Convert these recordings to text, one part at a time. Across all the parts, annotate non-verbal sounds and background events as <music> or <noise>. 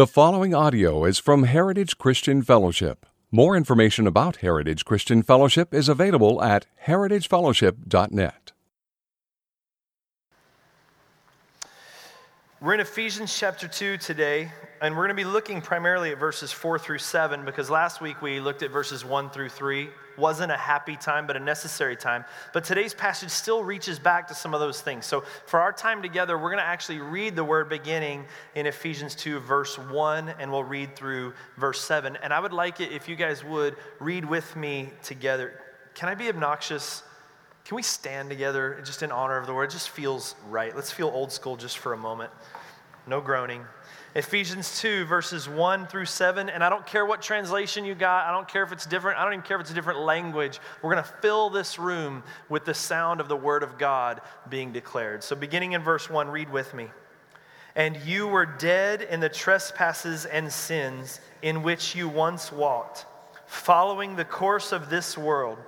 The following audio is from Heritage Christian Fellowship. More information about Heritage Christian Fellowship is available at heritagefellowship.net. We're in Ephesians chapter 2 today, and we're going to be looking primarily at verses 4 through 7 because last week we looked at verses 1 through 3. Wasn't a happy time, but a necessary time. But today's passage still reaches back to some of those things. So for our time together, we're going to actually read the word beginning in Ephesians 2, verse 1, and we'll read through verse 7. And I would like it if you guys would read with me together. Can I be obnoxious? Can we stand together just in honor of the word? It just feels right. Let's feel old school just for a moment. No groaning. Ephesians 2, verses 1 through 7. And I don't care what translation you got, I don't care if it's different, I don't even care if it's a different language. We're going to fill this room with the sound of the word of God being declared. So, beginning in verse 1, read with me. And you were dead in the trespasses and sins in which you once walked, following the course of this world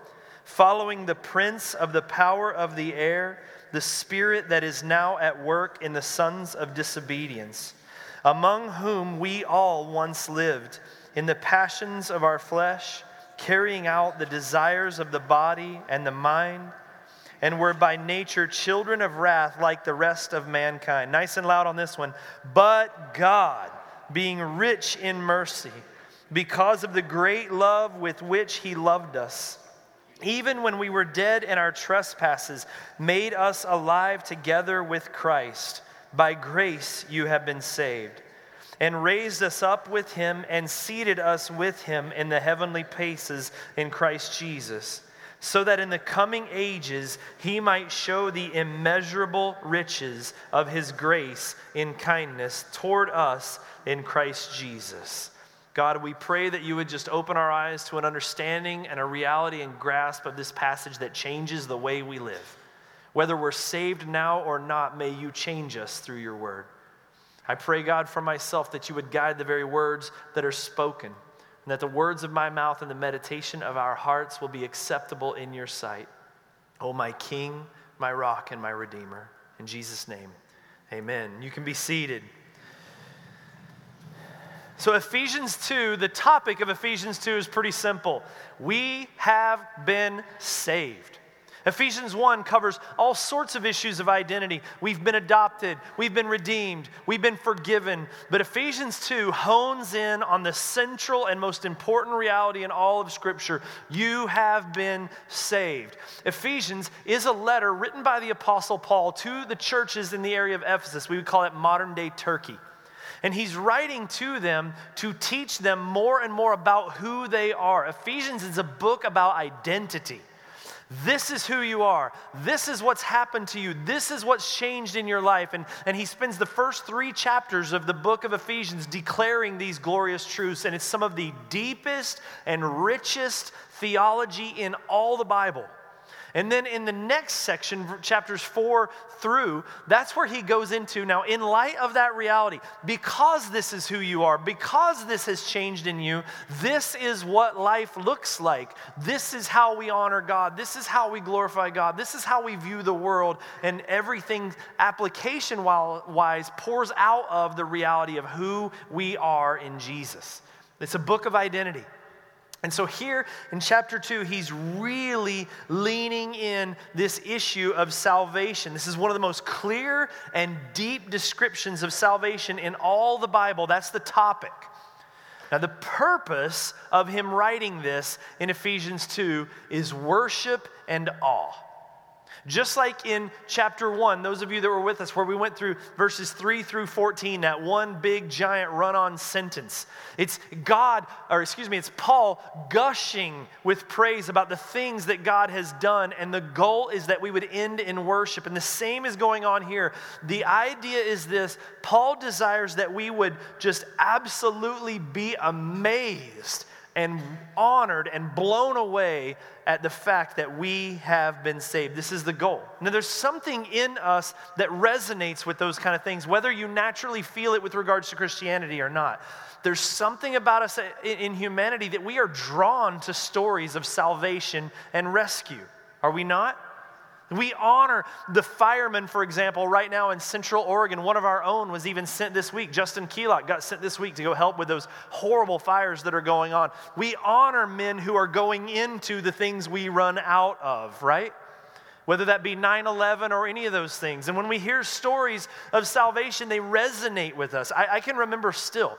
following the prince of the power of the air, the spirit that is now at work in the sons of disobedience, among whom we all once lived in the passions of our flesh, carrying out the desires of the body and the mind, and were by nature children of wrath like the rest of mankind. Nice and loud on this one. But God, being rich in mercy, because of the great love with which He loved us, even when we were dead in our trespasses, made us alive together with Christ. By grace you have been saved, and raised us up with him and seated us with him in the heavenly places in Christ Jesus, so that in the coming ages he might show the immeasurable riches of his grace in kindness toward us in Christ Jesus. God, we pray that you would just open our eyes to an understanding and a reality and grasp of this passage that changes the way we live. Whether we're saved now or not, may you change us through your word. I pray, God, for myself that you would guide the very words that are spoken, and that the words of my mouth and the meditation of our hearts will be acceptable in your sight. Oh, my King, my rock, and my Redeemer. In Jesus' name, amen. You can be seated. So, Ephesians 2, the topic of Ephesians 2 is pretty simple. We have been saved. Ephesians 1 covers all sorts of issues of identity. We've been adopted, we've been redeemed, we've been forgiven. But Ephesians 2 hones in on the central and most important reality in all of Scripture you have been saved. Ephesians is a letter written by the Apostle Paul to the churches in the area of Ephesus. We would call it modern day Turkey. And he's writing to them to teach them more and more about who they are. Ephesians is a book about identity. This is who you are. This is what's happened to you. This is what's changed in your life. And, and he spends the first three chapters of the book of Ephesians declaring these glorious truths. And it's some of the deepest and richest theology in all the Bible. And then in the next section, chapters four through, that's where he goes into now, in light of that reality, because this is who you are, because this has changed in you, this is what life looks like. This is how we honor God. This is how we glorify God. This is how we view the world. And everything application wise pours out of the reality of who we are in Jesus. It's a book of identity. And so, here in chapter two, he's really leaning in this issue of salvation. This is one of the most clear and deep descriptions of salvation in all the Bible. That's the topic. Now, the purpose of him writing this in Ephesians 2 is worship and awe. Just like in chapter 1, those of you that were with us, where we went through verses 3 through 14, that one big giant run on sentence. It's God, or excuse me, it's Paul gushing with praise about the things that God has done, and the goal is that we would end in worship. And the same is going on here. The idea is this Paul desires that we would just absolutely be amazed and honored and blown away at the fact that we have been saved. This is the goal. Now, there's something in us that resonates with those kind of things, whether you naturally feel it with regards to Christianity or not. There's something about us in humanity that we are drawn to stories of salvation and rescue. Are we not? We honor the firemen, for example, right now in Central Oregon. One of our own was even sent this week. Justin Keelock got sent this week to go help with those horrible fires that are going on. We honor men who are going into the things we run out of, right? Whether that be 9 11 or any of those things. And when we hear stories of salvation, they resonate with us. I, I can remember still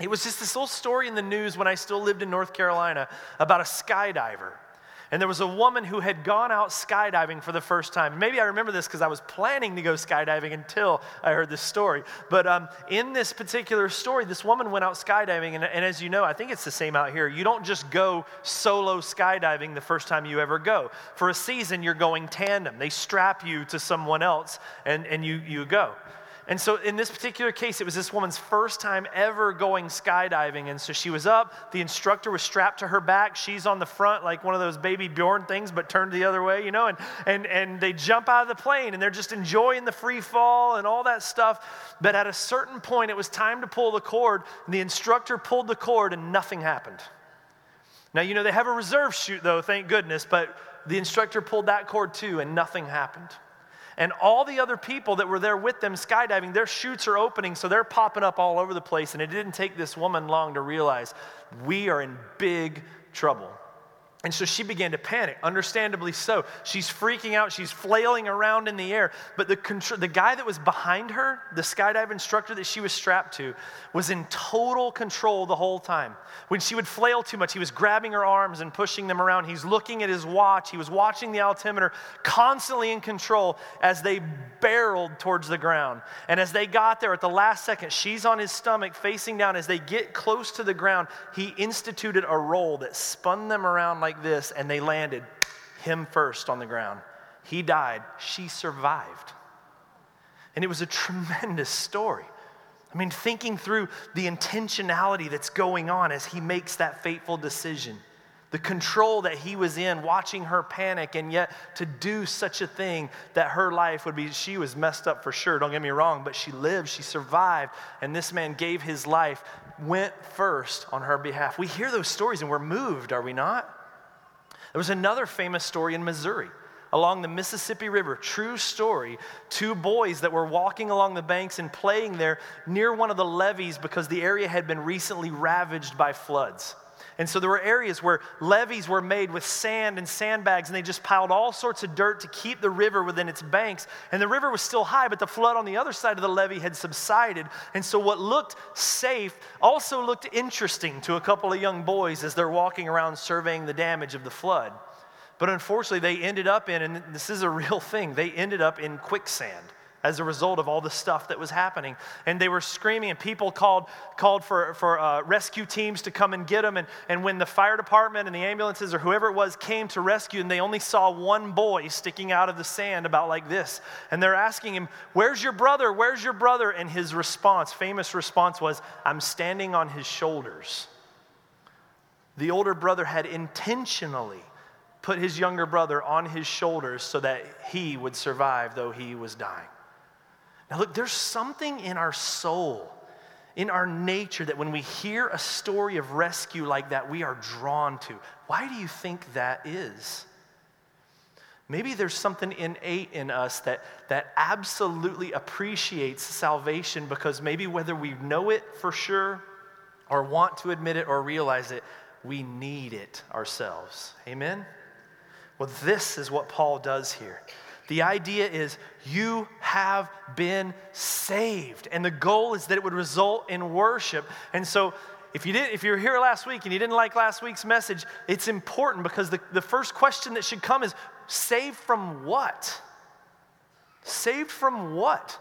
it was just this little story in the news when I still lived in North Carolina about a skydiver. And there was a woman who had gone out skydiving for the first time. Maybe I remember this because I was planning to go skydiving until I heard this story. But um, in this particular story, this woman went out skydiving. And, and as you know, I think it's the same out here. You don't just go solo skydiving the first time you ever go. For a season, you're going tandem. They strap you to someone else and, and you, you go. And so in this particular case, it was this woman's first time ever going skydiving. And so she was up, the instructor was strapped to her back. She's on the front, like one of those baby Bjorn things, but turned the other way, you know, and, and, and they jump out of the plane and they're just enjoying the free fall and all that stuff. But at a certain point, it was time to pull the cord. And the instructor pulled the cord and nothing happened. Now, you know, they have a reserve chute though, thank goodness, but the instructor pulled that cord too and nothing happened. And all the other people that were there with them skydiving, their chutes are opening, so they're popping up all over the place. And it didn't take this woman long to realize we are in big trouble. And so she began to panic, understandably so. She's freaking out, she's flailing around in the air. But the, contr- the guy that was behind her, the skydive instructor that she was strapped to, was in total control the whole time. When she would flail too much, he was grabbing her arms and pushing them around. He's looking at his watch, he was watching the altimeter, constantly in control as they barreled towards the ground. And as they got there at the last second, she's on his stomach facing down. As they get close to the ground, he instituted a roll that spun them around like this and they landed him first on the ground. He died, she survived. And it was a tremendous story. I mean, thinking through the intentionality that's going on as he makes that fateful decision, the control that he was in, watching her panic, and yet to do such a thing that her life would be, she was messed up for sure, don't get me wrong, but she lived, she survived, and this man gave his life, went first on her behalf. We hear those stories and we're moved, are we not? There was another famous story in Missouri along the Mississippi River. True story. Two boys that were walking along the banks and playing there near one of the levees because the area had been recently ravaged by floods. And so there were areas where levees were made with sand and sandbags, and they just piled all sorts of dirt to keep the river within its banks. And the river was still high, but the flood on the other side of the levee had subsided. And so what looked safe also looked interesting to a couple of young boys as they're walking around surveying the damage of the flood. But unfortunately, they ended up in, and this is a real thing, they ended up in quicksand as a result of all the stuff that was happening. And they were screaming, and people called, called for, for uh, rescue teams to come and get them. And, and when the fire department and the ambulances or whoever it was came to rescue, and they only saw one boy sticking out of the sand about like this. And they're asking him, Where's your brother? Where's your brother? And his response, famous response, was, I'm standing on his shoulders. The older brother had intentionally put his younger brother on his shoulders so that he would survive though he was dying. Now, look, there's something in our soul, in our nature, that when we hear a story of rescue like that, we are drawn to. Why do you think that is? Maybe there's something innate in us that, that absolutely appreciates salvation because maybe whether we know it for sure or want to admit it or realize it, we need it ourselves. Amen? Well, this is what Paul does here. The idea is you have been saved. And the goal is that it would result in worship. And so if you did if you were here last week and you didn't like last week's message, it's important because the, the first question that should come is saved from what? Saved from what?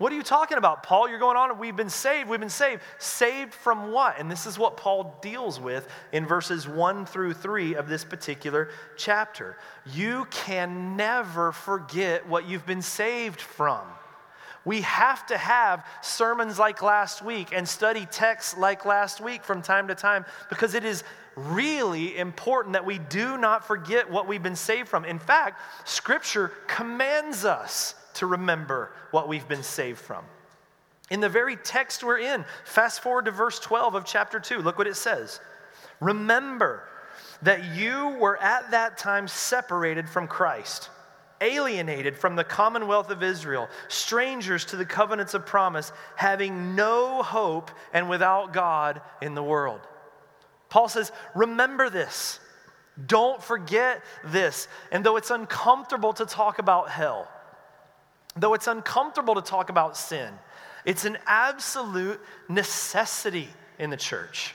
What are you talking about, Paul? You're going on, we've been saved, we've been saved. Saved from what? And this is what Paul deals with in verses 1 through 3 of this particular chapter. You can never forget what you've been saved from. We have to have sermons like last week and study texts like last week from time to time because it is really important that we do not forget what we've been saved from. In fact, Scripture commands us to remember what we've been saved from. In the very text we're in, fast forward to verse 12 of chapter 2, look what it says. Remember that you were at that time separated from Christ, alienated from the commonwealth of Israel, strangers to the covenants of promise, having no hope and without God in the world. Paul says, Remember this. Don't forget this. And though it's uncomfortable to talk about hell, though it's uncomfortable to talk about sin, it's an absolute necessity in the church.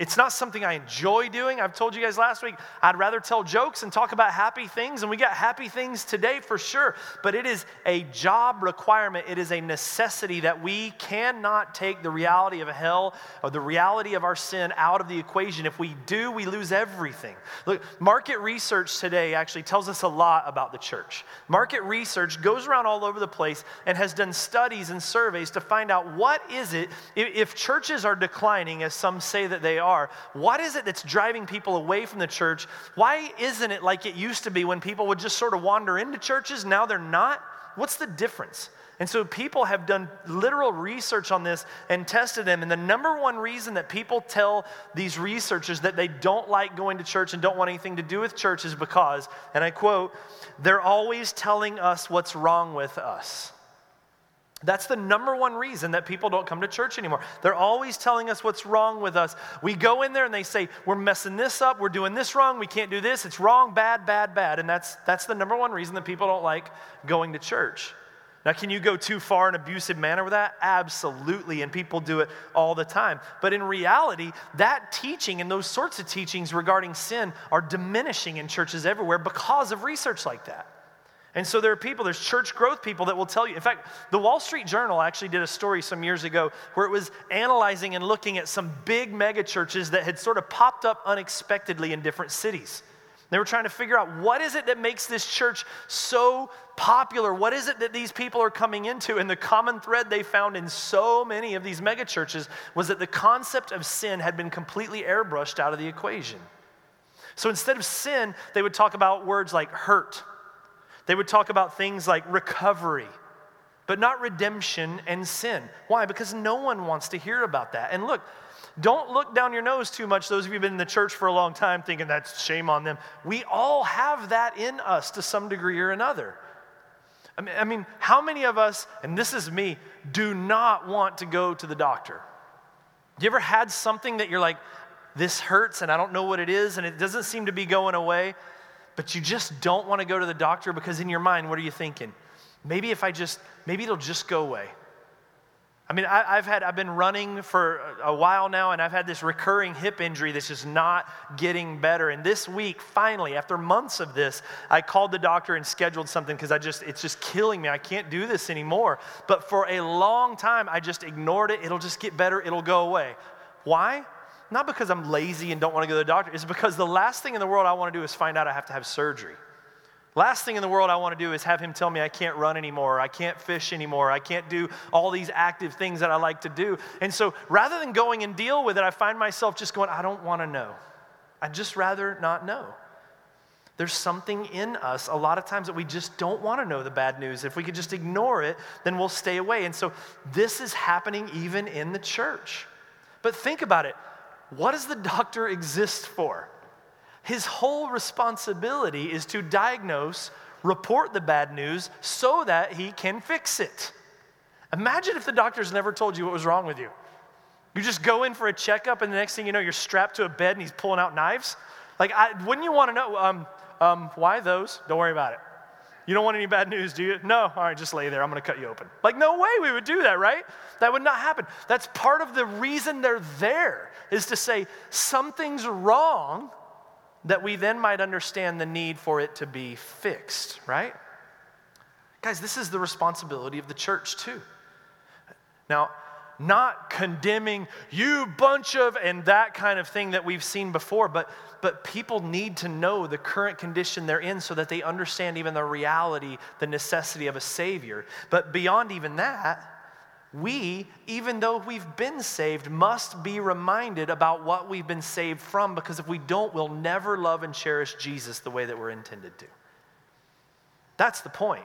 It's not something I enjoy doing. I've told you guys last week, I'd rather tell jokes and talk about happy things, and we got happy things today for sure. But it is a job requirement, it is a necessity that we cannot take the reality of hell or the reality of our sin out of the equation. If we do, we lose everything. Look, market research today actually tells us a lot about the church. Market research goes around all over the place and has done studies and surveys to find out what is it, if churches are declining, as some say that they are are. What is it that's driving people away from the church? Why isn't it like it used to be when people would just sort of wander into churches? Now they're not? What's the difference? And so people have done literal research on this and tested them. And the number one reason that people tell these researchers that they don't like going to church and don't want anything to do with church is because, and I quote, they're always telling us what's wrong with us. That's the number one reason that people don't come to church anymore. They're always telling us what's wrong with us. We go in there and they say, We're messing this up, we're doing this wrong, we can't do this, it's wrong, bad, bad, bad. And that's, that's the number one reason that people don't like going to church. Now, can you go too far in abusive manner with that? Absolutely, and people do it all the time. But in reality, that teaching and those sorts of teachings regarding sin are diminishing in churches everywhere because of research like that. And so there are people, there's church growth people that will tell you. In fact, the Wall Street Journal actually did a story some years ago where it was analyzing and looking at some big mega churches that had sort of popped up unexpectedly in different cities. They were trying to figure out what is it that makes this church so popular? What is it that these people are coming into? And the common thread they found in so many of these mega churches was that the concept of sin had been completely airbrushed out of the equation. So instead of sin, they would talk about words like hurt they would talk about things like recovery, but not redemption and sin. Why? Because no one wants to hear about that. And look, don't look down your nose too much, those of you who've been in the church for a long time thinking that's shame on them. We all have that in us to some degree or another. I mean, I mean, how many of us, and this is me, do not want to go to the doctor? You ever had something that you're like, this hurts and I don't know what it is and it doesn't seem to be going away? But you just don't want to go to the doctor because in your mind, what are you thinking? Maybe if I just, maybe it'll just go away. I mean, I, have had, I've been running for a while now, and I've had this recurring hip injury that's just not getting better. And this week, finally, after months of this, I called the doctor and scheduled something because I just, it's just killing me. I can't do this anymore. But for a long time, I just ignored it. It'll just get better. It'll go away. Why? Not because I'm lazy and don't want to go to the doctor, it's because the last thing in the world I want to do is find out I have to have surgery. Last thing in the world I want to do is have him tell me I can't run anymore, I can't fish anymore, I can't do all these active things that I like to do. And so rather than going and deal with it, I find myself just going, I don't want to know. I'd just rather not know. There's something in us a lot of times that we just don't want to know the bad news. If we could just ignore it, then we'll stay away. And so this is happening even in the church. But think about it what does the doctor exist for? His whole responsibility is to diagnose, report the bad news so that he can fix it. Imagine if the doctor's never told you what was wrong with you. You just go in for a checkup, and the next thing you know, you're strapped to a bed and he's pulling out knives. Like, I, wouldn't you want to know um, um, why those? Don't worry about it. You don't want any bad news, do you? No? All right, just lay there. I'm going to cut you open. Like, no way we would do that, right? That would not happen. That's part of the reason they're there, is to say something's wrong that we then might understand the need for it to be fixed, right? Guys, this is the responsibility of the church, too. Now, not condemning you bunch of and that kind of thing that we've seen before, but, but people need to know the current condition they're in so that they understand even the reality, the necessity of a Savior. But beyond even that, we, even though we've been saved, must be reminded about what we've been saved from because if we don't, we'll never love and cherish Jesus the way that we're intended to. That's the point.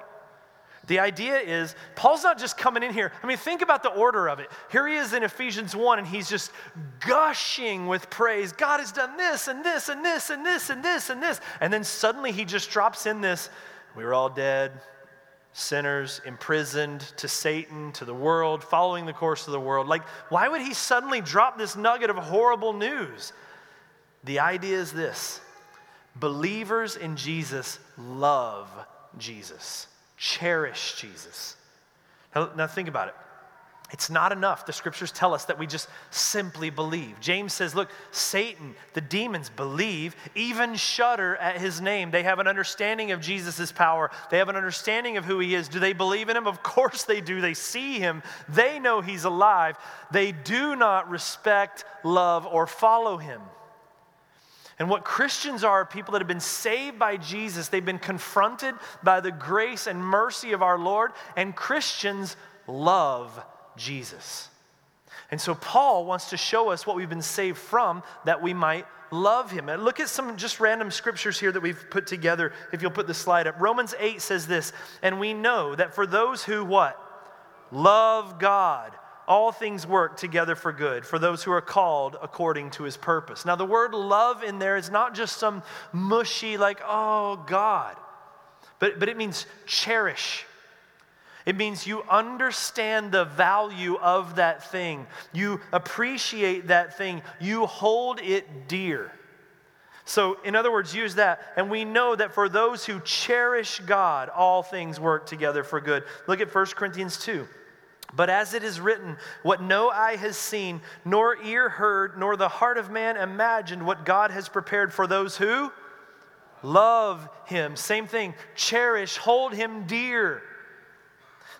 The idea is, Paul's not just coming in here. I mean, think about the order of it. Here he is in Ephesians 1, and he's just gushing with praise. God has done this, and this, and this, and this, and this, and this. And then suddenly he just drops in this We were all dead, sinners, imprisoned to Satan, to the world, following the course of the world. Like, why would he suddenly drop this nugget of horrible news? The idea is this believers in Jesus love Jesus, cherish Jesus. Now, now think about it. It's not enough. The scriptures tell us that we just simply believe. James says, Look, Satan, the demons believe, even shudder at his name. They have an understanding of Jesus' power, they have an understanding of who he is. Do they believe in him? Of course they do. They see him, they know he's alive. They do not respect, love, or follow him. And what Christians are people that have been saved by Jesus. They've been confronted by the grace and mercy of our Lord, and Christians love Jesus. And so Paul wants to show us what we've been saved from that we might love him. And look at some just random scriptures here that we've put together. If you'll put the slide up. Romans 8 says this, and we know that for those who what? Love God, all things work together for good for those who are called according to his purpose. Now the word love in there is not just some mushy like, oh God. But, but it means cherish it means you understand the value of that thing. You appreciate that thing. You hold it dear. So, in other words, use that. And we know that for those who cherish God, all things work together for good. Look at 1 Corinthians 2. But as it is written, what no eye has seen, nor ear heard, nor the heart of man imagined, what God has prepared for those who love him. Same thing, cherish, hold him dear.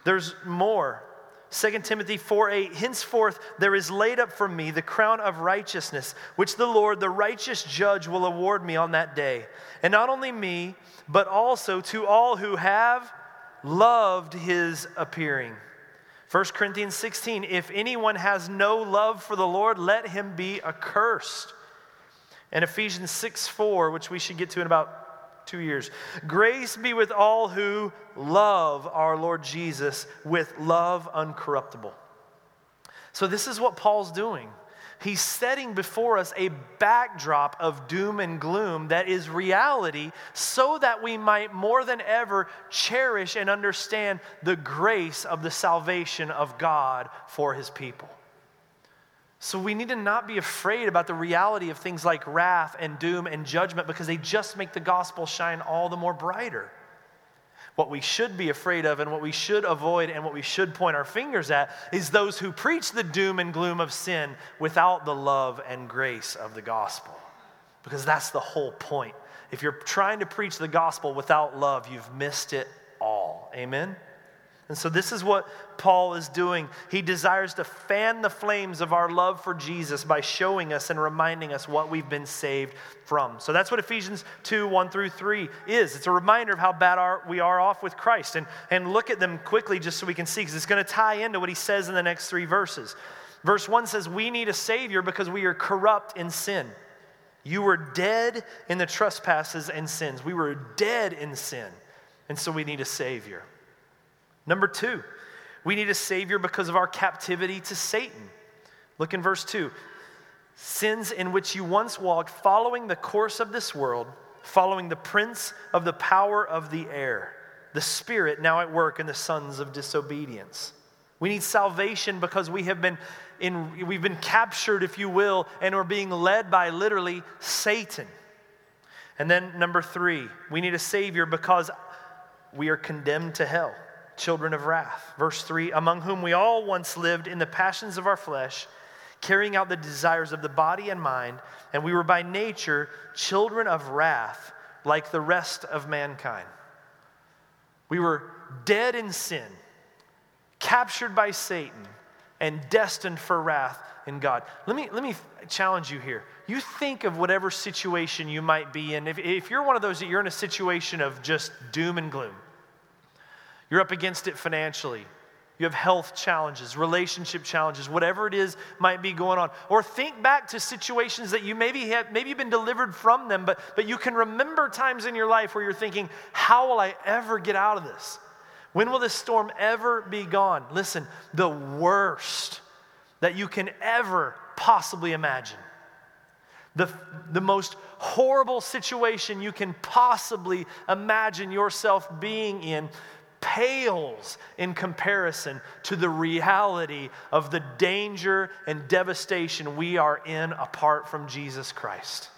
There's more. 2 Timothy 4 8, henceforth there is laid up for me the crown of righteousness, which the Lord, the righteous judge, will award me on that day. And not only me, but also to all who have loved his appearing. 1 Corinthians 16, if anyone has no love for the Lord, let him be accursed. And Ephesians 6 4, which we should get to in about two years. Grace be with all who love our Lord Jesus with love uncorruptible. So, this is what Paul's doing. He's setting before us a backdrop of doom and gloom that is reality so that we might more than ever cherish and understand the grace of the salvation of God for his people. So we need to not be afraid about the reality of things like wrath and doom and judgment because they just make the gospel shine all the more brighter. What we should be afraid of and what we should avoid and what we should point our fingers at is those who preach the doom and gloom of sin without the love and grace of the gospel. Because that's the whole point. If you're trying to preach the gospel without love, you've missed it all. Amen? And so, this is what Paul is doing. He desires to fan the flames of our love for Jesus by showing us and reminding us what we've been saved from. So, that's what Ephesians 2 1 through 3 is. It's a reminder of how bad our, we are off with Christ. And, and look at them quickly just so we can see, because it's going to tie into what he says in the next three verses. Verse 1 says, We need a Savior because we are corrupt in sin. You were dead in the trespasses and sins. We were dead in sin. And so, we need a Savior. Number two, we need a Savior because of our captivity to Satan. Look in verse 2. Sins in which you once walked, following the course of this world, following the prince of the power of the air, the spirit now at work in the sons of disobedience. We need salvation because we have been in, we've been captured, if you will, and we're being led by literally Satan. And then number three, we need a Savior because we are condemned to hell children of wrath. Verse 3 Among whom we all once lived in the passions of our flesh, carrying out the desires of the body and mind, and we were by nature children of wrath like the rest of mankind. We were dead in sin, captured by Satan, and destined for wrath in God. Let me, let me challenge you here. You think of whatever situation you might be in. If, if you're one of those that you're in a situation of just doom and gloom, you're up against it financially. You have health challenges, relationship challenges, whatever it is might be going on. Or think back to situations that you maybe have, maybe you've been delivered from them, but, but you can remember times in your life where you're thinking, how will I ever get out of this? When will this storm ever be gone? Listen, the worst that you can ever possibly imagine, the, the most horrible situation you can possibly imagine yourself being in pales in comparison to the reality of the danger and devastation we are in apart from Jesus Christ.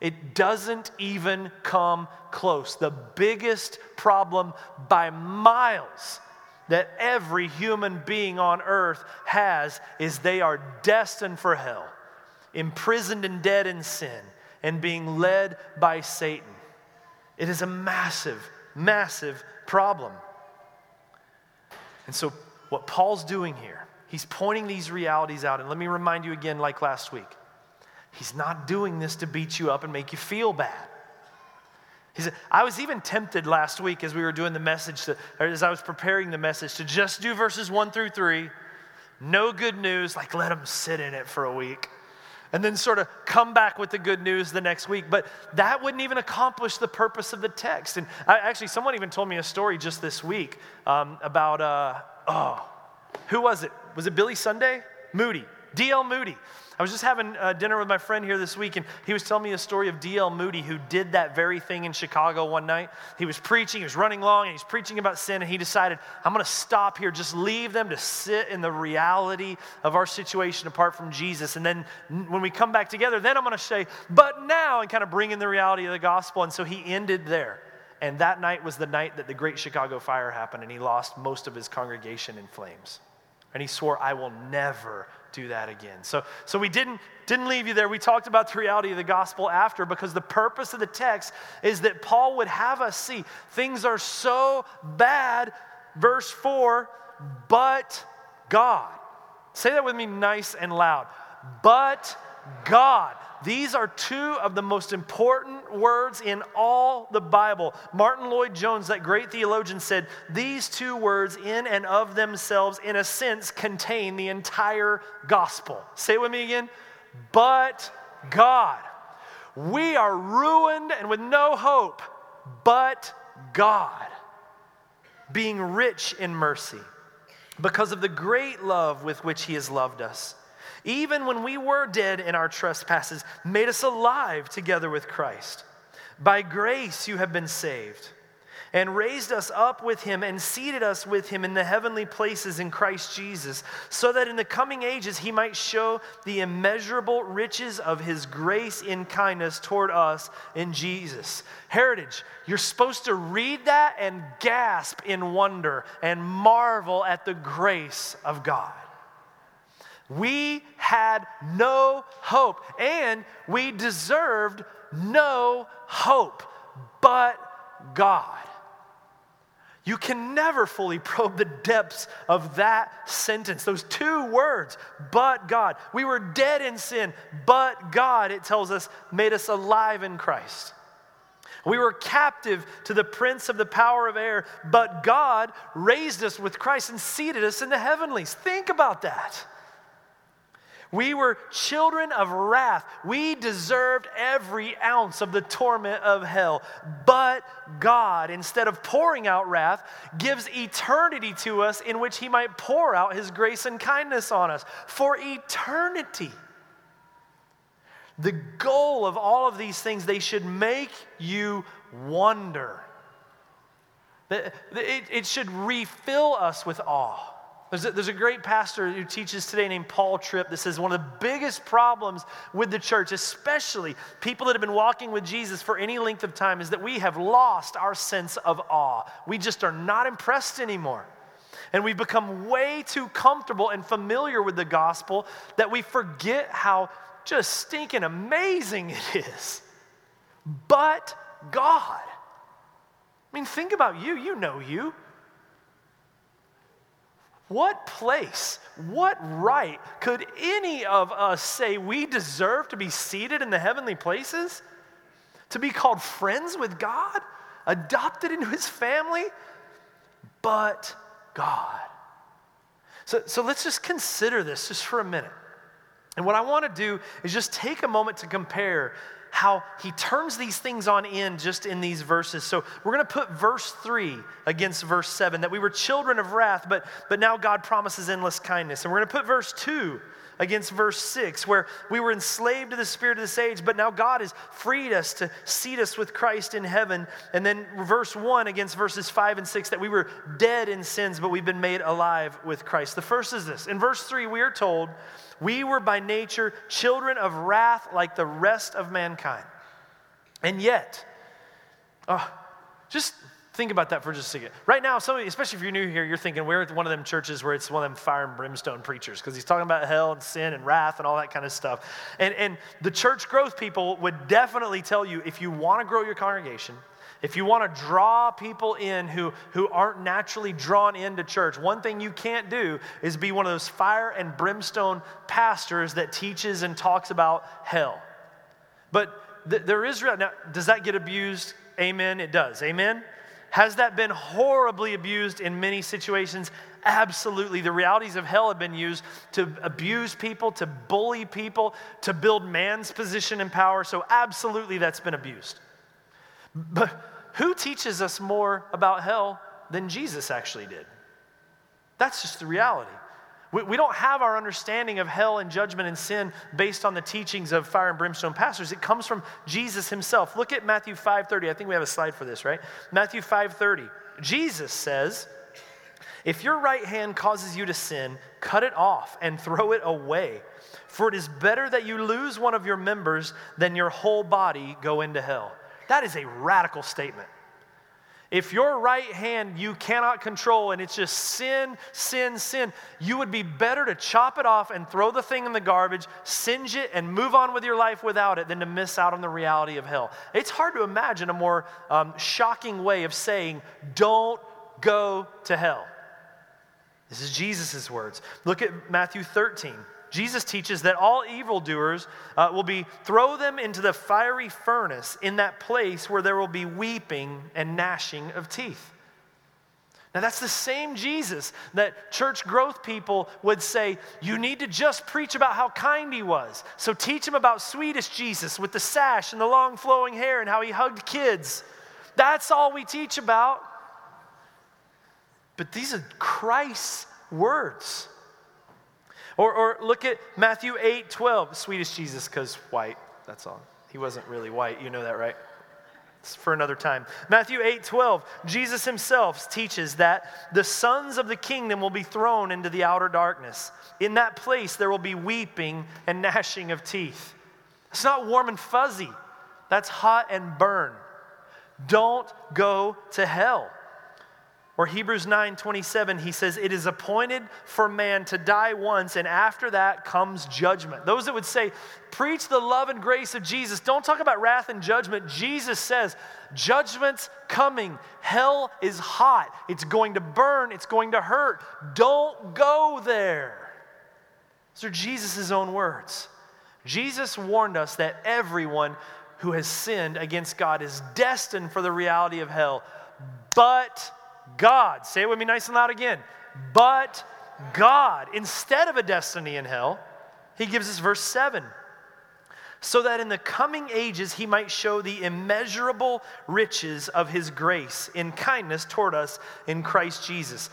It doesn't even come close. The biggest problem by miles that every human being on earth has is they are destined for hell, imprisoned and dead in sin, and being led by Satan. It is a massive, massive problem. And so, what Paul's doing here, he's pointing these realities out. And let me remind you again, like last week, he's not doing this to beat you up and make you feel bad. He said, I was even tempted last week as we were doing the message, to, as I was preparing the message, to just do verses one through three. No good news, like let them sit in it for a week. And then sort of come back with the good news the next week. But that wouldn't even accomplish the purpose of the text. And I, actually, someone even told me a story just this week um, about, uh, oh, who was it? Was it Billy Sunday? Moody, D.L. Moody. I was just having uh, dinner with my friend here this week, and he was telling me a story of D.L. Moody, who did that very thing in Chicago one night. He was preaching, he was running along, and he's preaching about sin, and he decided, I'm going to stop here, just leave them to sit in the reality of our situation apart from Jesus. And then when we come back together, then I'm going to say, but now, and kind of bring in the reality of the gospel. And so he ended there. And that night was the night that the Great Chicago Fire happened, and he lost most of his congregation in flames. And he swore, I will never do that again. So, so we didn't, didn't leave you there. We talked about the reality of the gospel after because the purpose of the text is that Paul would have us see things are so bad. Verse 4, but God. Say that with me nice and loud. But God. These are two of the most important words in all the Bible. Martyn Lloyd-Jones, that great theologian, said these two words, in and of themselves, in a sense, contain the entire gospel. Say it with me again. But God. We are ruined and with no hope, but God, being rich in mercy, because of the great love with which He has loved us even when we were dead in our trespasses, made us alive together with Christ. By grace you have been saved, and raised us up with him, and seated us with him in the heavenly places in Christ Jesus, so that in the coming ages he might show the immeasurable riches of his grace in kindness toward us in Jesus. Heritage, you're supposed to read that and gasp in wonder and marvel at the grace of God. We had no hope, and we deserved no hope but God. You can never fully probe the depths of that sentence, those two words, but God. We were dead in sin, but God, it tells us, made us alive in Christ. We were captive to the prince of the power of air, but God raised us with Christ and seated us in the heavenlies. Think about that. We were children of wrath. We deserved every ounce of the torment of hell. But God, instead of pouring out wrath, gives eternity to us in which He might pour out His grace and kindness on us for eternity. The goal of all of these things, they should make you wonder. It should refill us with awe. There's a, there's a great pastor who teaches today named Paul Tripp that says one of the biggest problems with the church, especially people that have been walking with Jesus for any length of time, is that we have lost our sense of awe. We just are not impressed anymore. And we've become way too comfortable and familiar with the gospel that we forget how just stinking amazing it is. But God. I mean, think about you. You know you. What place, what right could any of us say we deserve to be seated in the heavenly places? To be called friends with God? Adopted into his family? But God. So, so let's just consider this just for a minute. And what I want to do is just take a moment to compare how he turns these things on end just in these verses. So we're going to put verse 3 against verse 7 that we were children of wrath, but, but now God promises endless kindness. And we're going to put verse 2 against verse 6, where we were enslaved to the spirit of this age, but now God has freed us to seat us with Christ in heaven. And then verse 1 against verses 5 and 6, that we were dead in sins, but we've been made alive with Christ. The first is this. In verse 3, we are told, We were by nature children of wrath like the rest of mankind. And yet, oh, just Think about that for just a second. Right now, some, especially if you're new here, you're thinking we're at one of them churches where it's one of them fire and brimstone preachers because he's talking about hell and sin and wrath and all that kind of stuff. And, and the church growth people would definitely tell you if you want to grow your congregation, if you want to draw people in who, who aren't naturally drawn into church, one thing you can't do is be one of those fire and brimstone pastors that teaches and talks about hell. But th- there is, now, does that get abused? Amen, it does. Amen? Has that been horribly abused in many situations? Absolutely. The realities of hell have been used to abuse people, to bully people, to build man's position and power. So, absolutely, that's been abused. But who teaches us more about hell than Jesus actually did? That's just the reality. We, we don't have our understanding of hell and judgment and sin based on the teachings of fire and brimstone pastors. It comes from Jesus himself. Look at Matthew 5:30. I think we have a slide for this, right? Matthew 5:30. Jesus says, "If your right hand causes you to sin, cut it off and throw it away. For it is better that you lose one of your members than your whole body go into hell." That is a radical statement. If your right hand you cannot control and it's just sin, sin, sin, you would be better to chop it off and throw the thing in the garbage, singe it, and move on with your life without it than to miss out on the reality of hell. It's hard to imagine a more um, shocking way of saying, don't go to hell. This is Jesus' words. Look at Matthew 13. Jesus teaches that all evildoers uh, will be throw them into the fiery furnace in that place where there will be weeping and gnashing of teeth. Now, that's the same Jesus that church growth people would say, you need to just preach about how kind he was. So teach him about Swedish Jesus with the sash and the long flowing hair and how he hugged kids. That's all we teach about. But these are Christ's words. Or, or look at Matthew 8 12, Swedish Jesus, because white, that's all. He wasn't really white. You know that, right? It's for another time. Matthew 8 12, Jesus himself teaches that the sons of the kingdom will be thrown into the outer darkness. In that place, there will be weeping and gnashing of teeth. It's not warm and fuzzy, that's hot and burn. Don't go to hell. Or Hebrews 9 27, he says, It is appointed for man to die once, and after that comes judgment. Those that would say, Preach the love and grace of Jesus, don't talk about wrath and judgment. Jesus says, Judgment's coming. Hell is hot. It's going to burn. It's going to hurt. Don't go there. These are Jesus' own words. Jesus warned us that everyone who has sinned against God is destined for the reality of hell. But God, say it with me nice and loud again. But God, instead of a destiny in hell, he gives us verse 7 so that in the coming ages he might show the immeasurable riches of his grace in kindness toward us in Christ Jesus.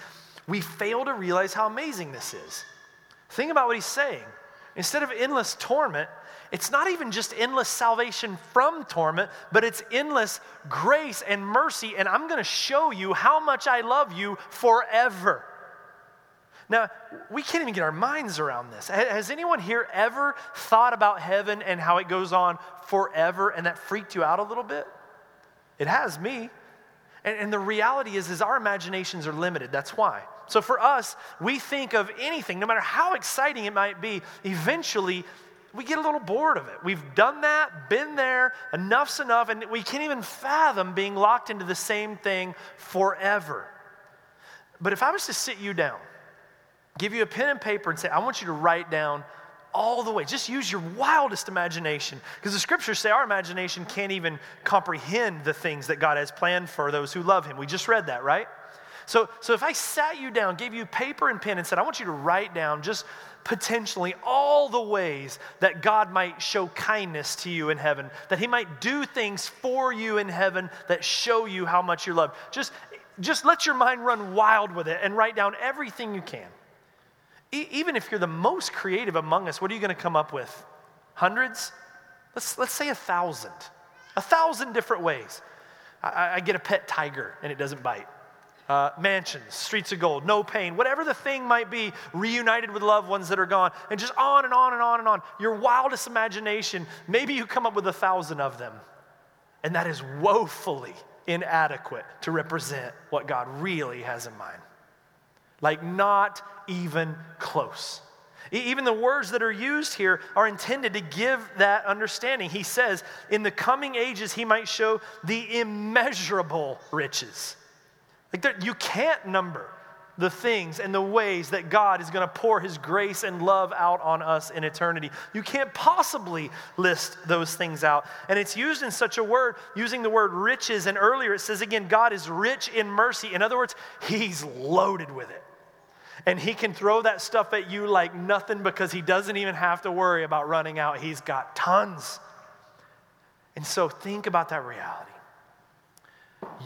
We fail to realize how amazing this is. Think about what he's saying. Instead of endless torment, it's not even just endless salvation from torment, but it's endless grace and mercy. And I'm going to show you how much I love you forever. Now, we can't even get our minds around this. Has anyone here ever thought about heaven and how it goes on forever and that freaked you out a little bit? It has me. And, and the reality is, is our imaginations are limited. That's why. So for us, we think of anything, no matter how exciting it might be, eventually we get a little bored of it. We've done that, been there, enough's enough, and we can't even fathom being locked into the same thing forever. But if I was to sit you down, give you a pen and paper and say, I want you to write down all the way, just use your wildest imagination. Because the scriptures say our imagination can't even comprehend the things that God has planned for those who love Him. We just read that, right? So, so if I sat you down, gave you paper and pen, and said, I want you to write down just potentially all the ways that God might show kindness to you in heaven, that He might do things for you in heaven that show you how much you're loved. Just, just let your mind run wild with it and write down everything you can. E- even if you're the most creative among us, what are you going to come up with? Hundreds? Let's, let's say a thousand. A thousand different ways. I, I get a pet tiger and it doesn't bite. Uh, mansions, streets of gold, no pain, whatever the thing might be, reunited with loved ones that are gone, and just on and on and on and on. Your wildest imagination, maybe you come up with a thousand of them. And that is woefully inadequate to represent what God really has in mind. Like, not even close. Even the words that are used here are intended to give that understanding. He says, in the coming ages, he might show the immeasurable riches. Like, you can't number the things and the ways that God is going to pour his grace and love out on us in eternity. You can't possibly list those things out. And it's used in such a word, using the word riches. And earlier it says again, God is rich in mercy. In other words, he's loaded with it. And he can throw that stuff at you like nothing because he doesn't even have to worry about running out. He's got tons. And so think about that reality.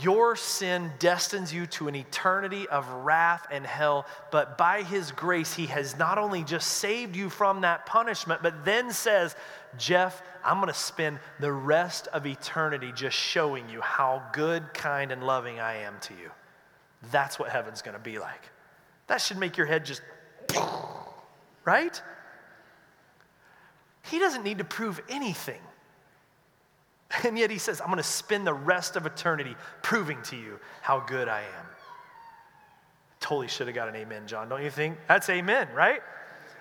Your sin destines you to an eternity of wrath and hell, but by His grace, He has not only just saved you from that punishment, but then says, Jeff, I'm going to spend the rest of eternity just showing you how good, kind, and loving I am to you. That's what heaven's going to be like. That should make your head just, <sniffs> right? He doesn't need to prove anything. <laughs> And yet he says, I'm going to spend the rest of eternity proving to you how good I am. Totally should have got an amen, John, don't you think? That's amen, right?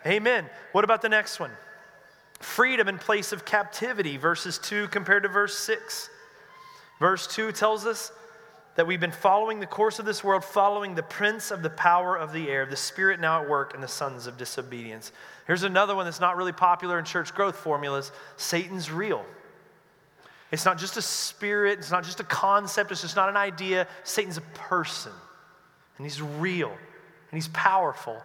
Amen. What about the next one? Freedom in place of captivity, verses 2 compared to verse 6. Verse 2 tells us that we've been following the course of this world, following the prince of the power of the air, the spirit now at work, and the sons of disobedience. Here's another one that's not really popular in church growth formulas Satan's real. It's not just a spirit, it's not just a concept, it's just not an idea. Satan's a person, and he's real, and he's powerful,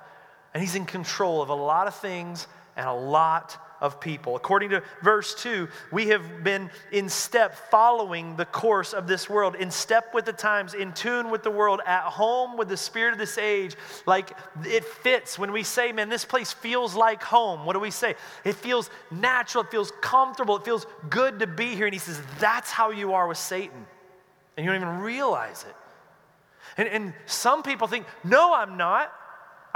and he's in control of a lot of things and a lot of people. According to verse 2, we have been in step following the course of this world, in step with the times, in tune with the world, at home with the spirit of this age. Like it fits when we say, man, this place feels like home. What do we say? It feels natural, it feels comfortable, it feels good to be here. And he says, that's how you are with Satan. And you don't even realize it. And, and some people think, no, I'm not.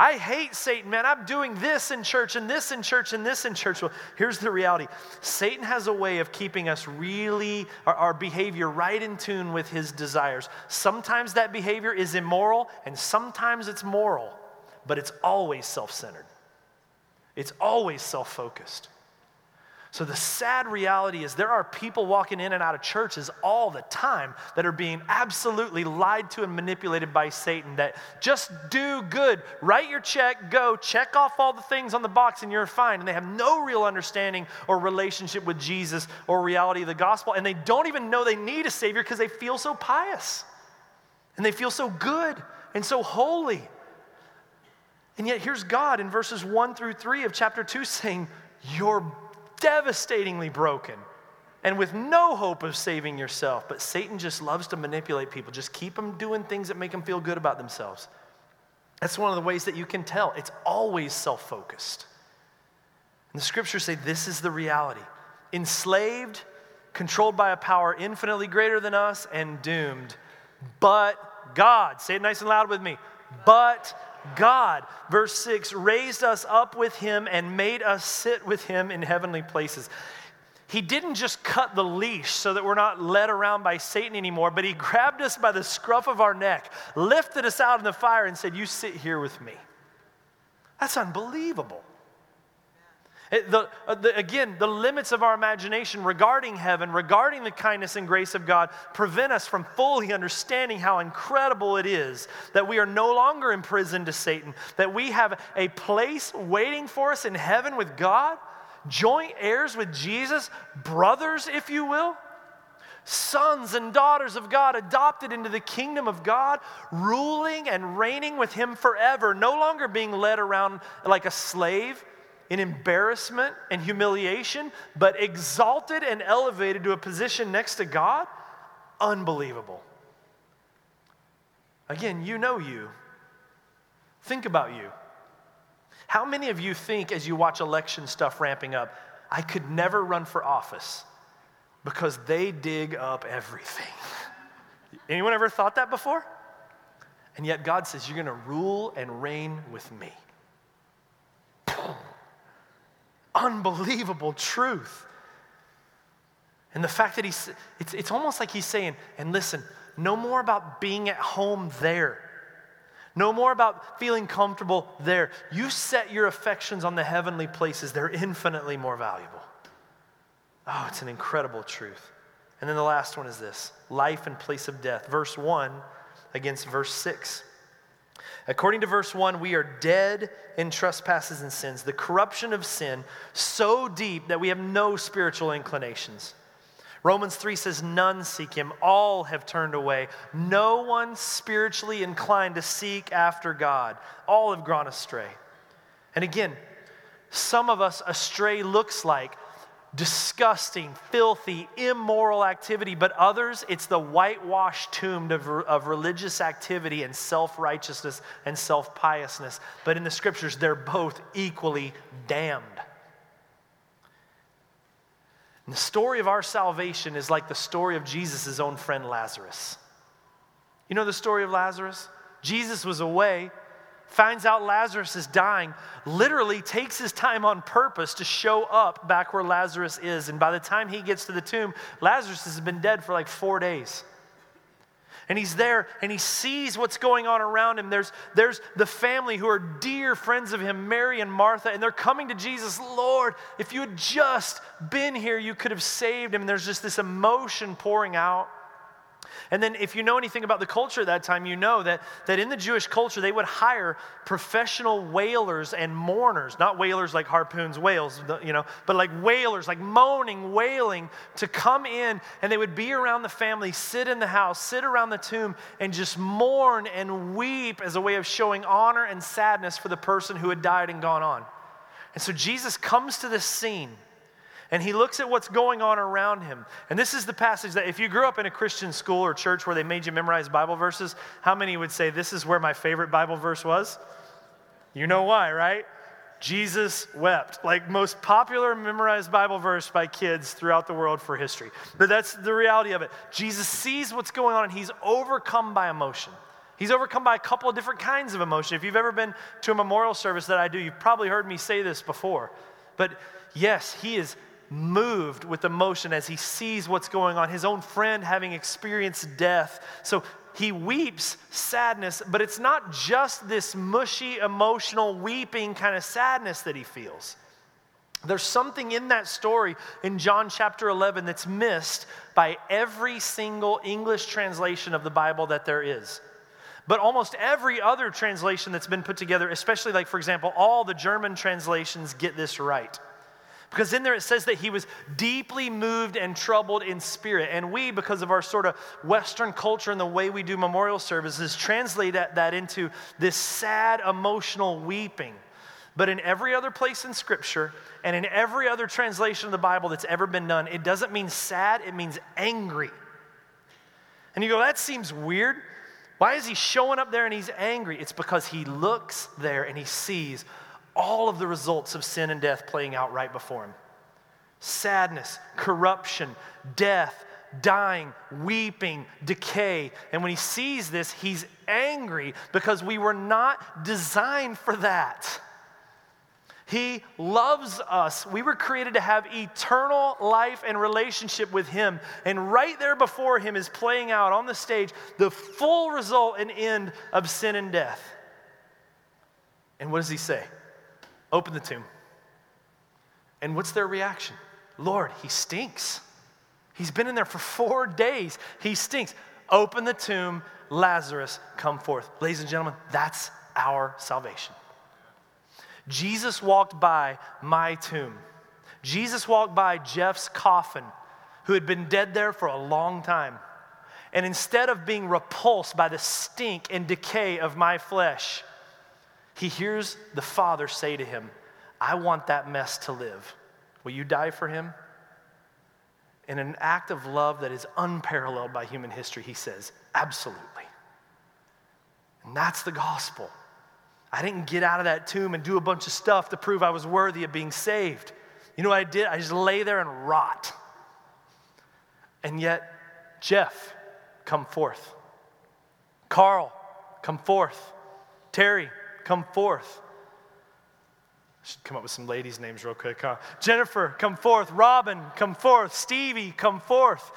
I hate Satan, man. I'm doing this in church and this in church and this in church. Well, here's the reality Satan has a way of keeping us really, our, our behavior right in tune with his desires. Sometimes that behavior is immoral and sometimes it's moral, but it's always self centered, it's always self focused. So, the sad reality is there are people walking in and out of churches all the time that are being absolutely lied to and manipulated by Satan. That just do good, write your check, go, check off all the things on the box, and you're fine. And they have no real understanding or relationship with Jesus or reality of the gospel. And they don't even know they need a Savior because they feel so pious and they feel so good and so holy. And yet, here's God in verses 1 through 3 of chapter 2 saying, You're devastatingly broken and with no hope of saving yourself. But Satan just loves to manipulate people, just keep them doing things that make them feel good about themselves. That's one of the ways that you can tell. It's always self focused. And the scriptures say this is the reality enslaved, controlled by a power infinitely greater than us, and doomed. But God, say it nice and loud with me, but God, verse 6, raised us up with him and made us sit with him in heavenly places. He didn't just cut the leash so that we're not led around by Satan anymore, but he grabbed us by the scruff of our neck, lifted us out in the fire, and said, You sit here with me. That's unbelievable. The, uh, the, again, the limits of our imagination regarding heaven, regarding the kindness and grace of God, prevent us from fully understanding how incredible it is that we are no longer imprisoned to Satan, that we have a place waiting for us in heaven with God, joint heirs with Jesus, brothers, if you will sons and daughters of God, adopted into the kingdom of God, ruling and reigning with Him forever, no longer being led around like a slave, in embarrassment and humiliation, but exalted and elevated to a position next to God? Unbelievable. Again, you know you. Think about you. How many of you think, as you watch election stuff ramping up, I could never run for office because they dig up everything? <laughs> Anyone ever thought that before? And yet God says, You're going to rule and reign with me. Unbelievable truth. And the fact that he's, it's, it's almost like he's saying, and listen, no more about being at home there. No more about feeling comfortable there. You set your affections on the heavenly places, they're infinitely more valuable. Oh, it's an incredible truth. And then the last one is this life in place of death. Verse 1 against verse 6. According to verse 1, we are dead in trespasses and sins, the corruption of sin so deep that we have no spiritual inclinations. Romans 3 says, None seek him, all have turned away. No one spiritually inclined to seek after God. All have gone astray. And again, some of us, astray looks like disgusting, filthy, immoral activity, but others, it's the whitewashed tomb of, of religious activity and self righteousness and self piousness. But in the scriptures, they're both equally damned. And the story of our salvation is like the story of Jesus' own friend Lazarus. You know the story of Lazarus? Jesus was away, finds out Lazarus is dying, literally takes his time on purpose to show up back where Lazarus is. And by the time he gets to the tomb, Lazarus has been dead for like four days and he's there and he sees what's going on around him. There's, there's the family who are dear friends of him, Mary and Martha, and they're coming to Jesus, Lord, if you had just been here, you could have saved him. And there's just this emotion pouring out. And then, if you know anything about the culture at that time, you know that, that in the Jewish culture, they would hire professional wailers and mourners, not wailers like harpoons whales, you know, but like wailers, like moaning, wailing, to come in and they would be around the family, sit in the house, sit around the tomb, and just mourn and weep as a way of showing honor and sadness for the person who had died and gone on. And so Jesus comes to this scene and he looks at what's going on around him. And this is the passage that if you grew up in a Christian school or church where they made you memorize Bible verses, how many would say this is where my favorite Bible verse was? You know why, right? Jesus wept. Like most popular memorized Bible verse by kids throughout the world for history. But that's the reality of it. Jesus sees what's going on and he's overcome by emotion. He's overcome by a couple of different kinds of emotion. If you've ever been to a memorial service that I do, you've probably heard me say this before. But yes, he is moved with emotion as he sees what's going on, his own friend having experienced death. So he weeps sadness, but it's not just this mushy, emotional, weeping kind of sadness that he feels. There's something in that story in John chapter 11 that's missed by every single English translation of the Bible that there is. But almost every other translation that's been put together, especially like, for example, all the German translations get this right. Because in there it says that he was deeply moved and troubled in spirit. And we, because of our sort of Western culture and the way we do memorial services, translate that, that into this sad, emotional weeping. But in every other place in Scripture and in every other translation of the Bible that's ever been done, it doesn't mean sad, it means angry. And you go, that seems weird. Why is he showing up there and he's angry? It's because he looks there and he sees all of the results of sin and death playing out right before him sadness, corruption, death, dying, weeping, decay. And when he sees this, he's angry because we were not designed for that. He loves us. We were created to have eternal life and relationship with Him. And right there before Him is playing out on the stage the full result and end of sin and death. And what does He say? Open the tomb. And what's their reaction? Lord, he stinks. He's been in there for four days. He stinks. Open the tomb. Lazarus, come forth. Ladies and gentlemen, that's our salvation. Jesus walked by my tomb. Jesus walked by Jeff's coffin, who had been dead there for a long time. And instead of being repulsed by the stink and decay of my flesh, he hears the Father say to him, I want that mess to live. Will you die for him? In an act of love that is unparalleled by human history, he says, Absolutely. And that's the gospel. I didn't get out of that tomb and do a bunch of stuff to prove I was worthy of being saved. You know what I did? I just lay there and rot. And yet, Jeff, come forth. Carl, come forth. Terry, come forth. Should come up with some ladies' names real quick, huh? Jennifer, come forth. Robin, come forth. Stevie, come forth.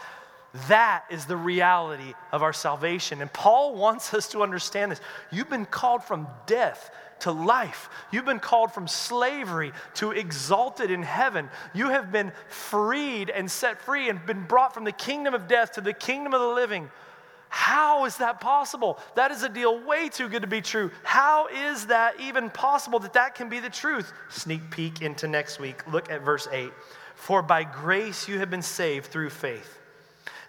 That is the reality of our salvation. And Paul wants us to understand this. You've been called from death to life. You've been called from slavery to exalted in heaven. You have been freed and set free and been brought from the kingdom of death to the kingdom of the living. How is that possible? That is a deal way too good to be true. How is that even possible that that can be the truth? Sneak peek into next week. Look at verse 8. For by grace you have been saved through faith.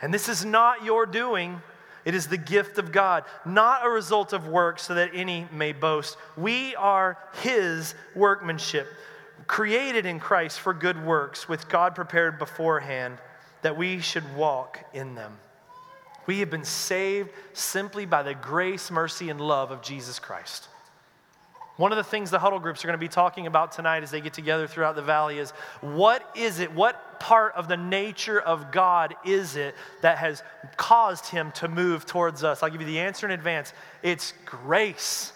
And this is not your doing. It is the gift of God, not a result of works, so that any may boast. We are His workmanship, created in Christ for good works, with God prepared beforehand that we should walk in them. We have been saved simply by the grace, mercy, and love of Jesus Christ. One of the things the huddle groups are going to be talking about tonight as they get together throughout the valley is what is it, what part of the nature of God is it that has caused him to move towards us? I'll give you the answer in advance. It's grace.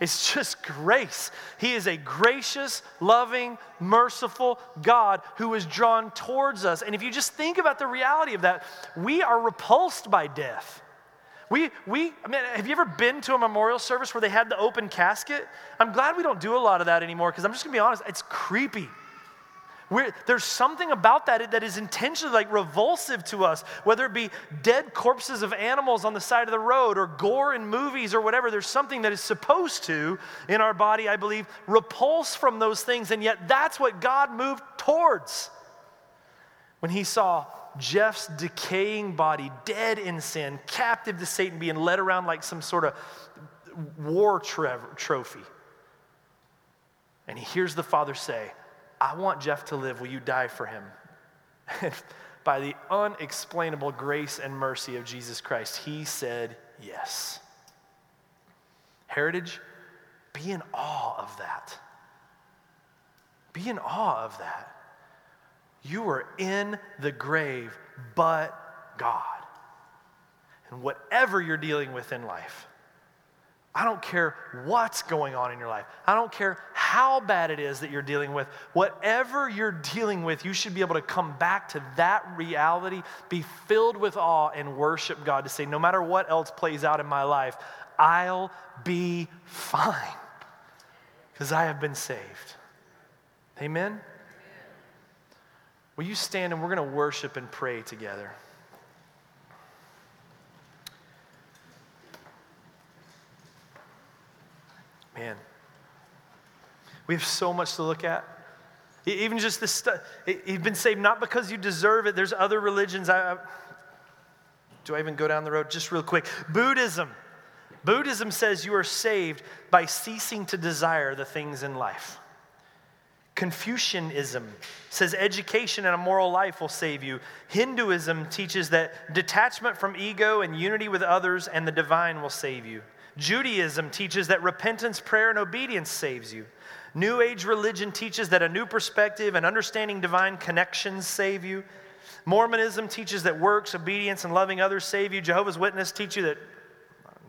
It's just grace. He is a gracious, loving, merciful God who is drawn towards us. And if you just think about the reality of that, we are repulsed by death. We, we, I mean, have you ever been to a memorial service where they had the open casket? I'm glad we don't do a lot of that anymore because I'm just gonna be honest, it's creepy. We're, there's something about that that is intentionally like revulsive to us, whether it be dead corpses of animals on the side of the road or gore in movies or whatever. There's something that is supposed to, in our body, I believe, repulse from those things, and yet that's what God moved towards. When he saw Jeff's decaying body, dead in sin, captive to Satan, being led around like some sort of war trophy. And he hears the father say, I want Jeff to live. Will you die for him? And <laughs> by the unexplainable grace and mercy of Jesus Christ, he said yes. Heritage, be in awe of that. Be in awe of that. You were in the grave, but God. And whatever you're dealing with in life, I don't care what's going on in your life. I don't care how bad it is that you're dealing with. Whatever you're dealing with, you should be able to come back to that reality, be filled with awe, and worship God to say, no matter what else plays out in my life, I'll be fine because I have been saved. Amen? Will you stand and we're going to worship and pray together? Man, we have so much to look at. Even just this stuff, you've been saved not because you deserve it. There's other religions. I, I, do I even go down the road? Just real quick. Buddhism. Buddhism says you are saved by ceasing to desire the things in life. Confucianism says education and a moral life will save you. Hinduism teaches that detachment from ego and unity with others and the divine will save you. Judaism teaches that repentance, prayer, and obedience saves you. New Age religion teaches that a new perspective and understanding divine connections save you. Mormonism teaches that works, obedience, and loving others save you. Jehovah's Witness teach you that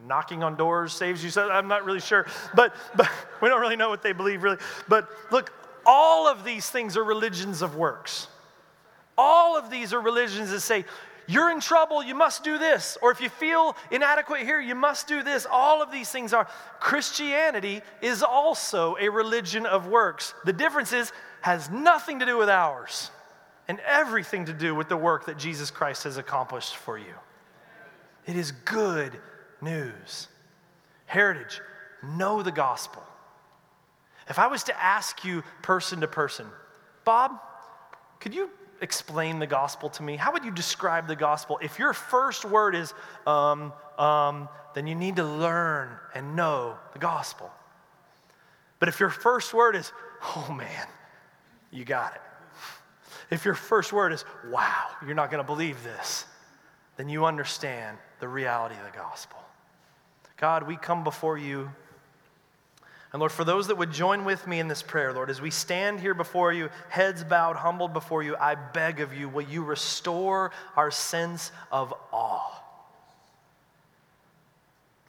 knocking on doors saves you. So I'm not really sure, but, but <laughs> we don't really know what they believe, really. But look, all of these things are religions of works. All of these are religions that say, you're in trouble, you must do this. Or if you feel inadequate here, you must do this. All of these things are. Christianity is also a religion of works. The difference is, has nothing to do with ours and everything to do with the work that Jesus Christ has accomplished for you. It is good news. Heritage, know the gospel. If I was to ask you person to person, Bob, could you explain the gospel to me? How would you describe the gospel? If your first word is, um, um, then you need to learn and know the gospel. But if your first word is, oh man, you got it. If your first word is, wow, you're not going to believe this, then you understand the reality of the gospel. God, we come before you And Lord, for those that would join with me in this prayer, Lord, as we stand here before you, heads bowed, humbled before you, I beg of you, will you restore our sense of awe?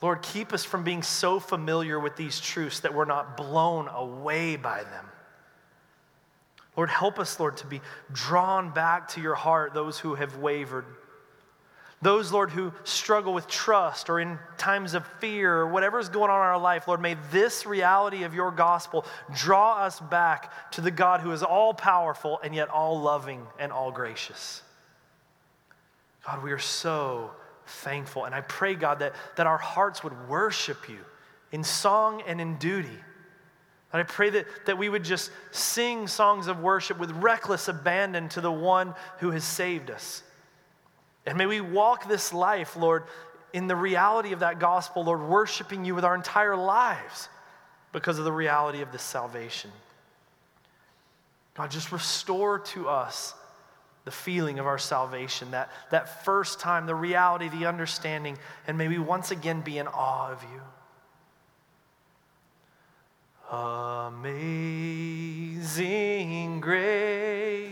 Lord, keep us from being so familiar with these truths that we're not blown away by them. Lord, help us, Lord, to be drawn back to your heart, those who have wavered. Those, Lord, who struggle with trust or in times of fear or whatever is going on in our life, Lord, may this reality of your gospel draw us back to the God who is all powerful and yet all loving and all gracious. God, we are so thankful. And I pray, God, that, that our hearts would worship you in song and in duty. And I pray that, that we would just sing songs of worship with reckless abandon to the one who has saved us. And may we walk this life, Lord, in the reality of that gospel, Lord, worshiping you with our entire lives because of the reality of this salvation. God, just restore to us the feeling of our salvation, that, that first time, the reality, the understanding, and may we once again be in awe of you. Amazing grace,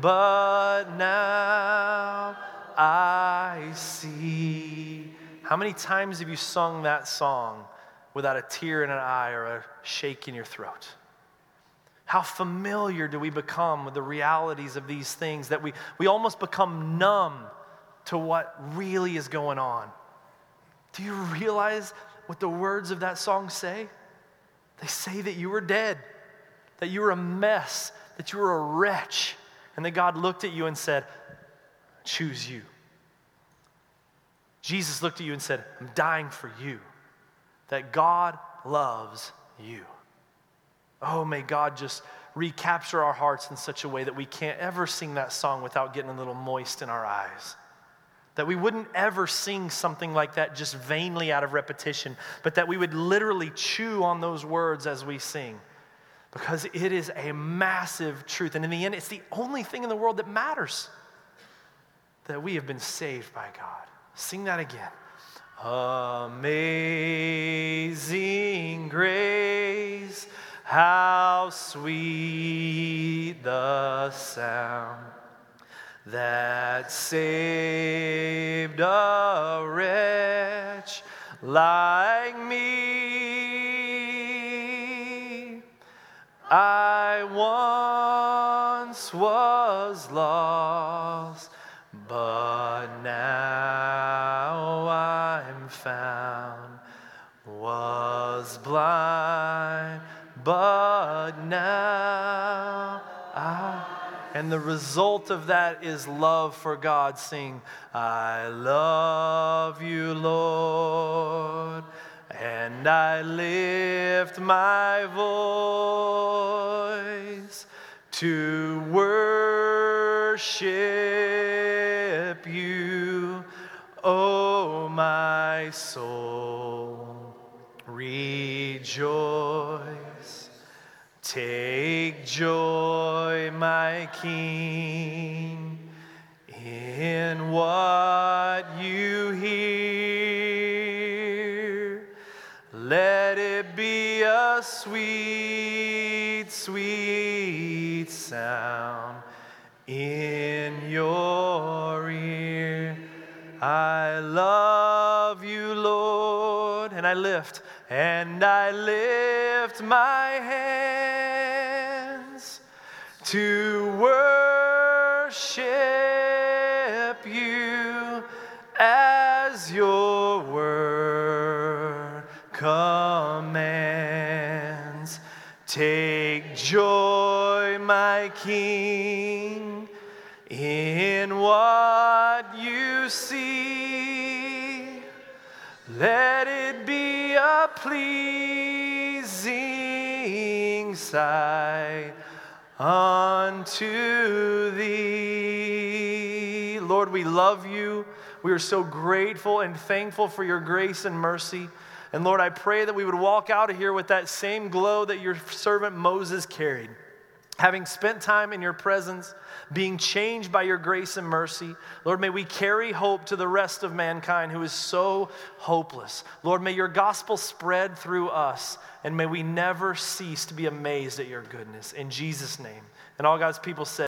but now I see. How many times have you sung that song without a tear in an eye or a shake in your throat? How familiar do we become with the realities of these things that we, we almost become numb to what really is going on? Do you realize what the words of that song say? They say that you were dead, that you were a mess, that you were a wretch, and that God looked at you and said, Choose you. Jesus looked at you and said, I'm dying for you, that God loves you. Oh, may God just recapture our hearts in such a way that we can't ever sing that song without getting a little moist in our eyes. That we wouldn't ever sing something like that just vainly out of repetition, but that we would literally chew on those words as we sing. Because it is a massive truth. And in the end, it's the only thing in the world that matters that we have been saved by God. Sing that again. Amazing grace how sweet the sound that saved a wretch like me. I once was lost, but now I'm found, was blind but now I. And the result of that is love for God. Sing, I love you, Lord, and I lift my voice to worship you, oh my soul. Rejoice. Take joy, my King, in what sweet, sweet sound in your ear. I love you, Lord, and I lift, and I lift my hands to worship In what you see. Let it be a pleasing sight unto thee. Lord, we love you. We are so grateful and thankful for your grace and mercy. And Lord, I pray that we would walk out of here with that same glow that your servant Moses carried. Having spent time in your presence, being changed by your grace and mercy, Lord, may we carry hope to the rest of mankind who is so hopeless. Lord, may your gospel spread through us, and may we never cease to be amazed at your goodness. In Jesus' name. And all God's people said,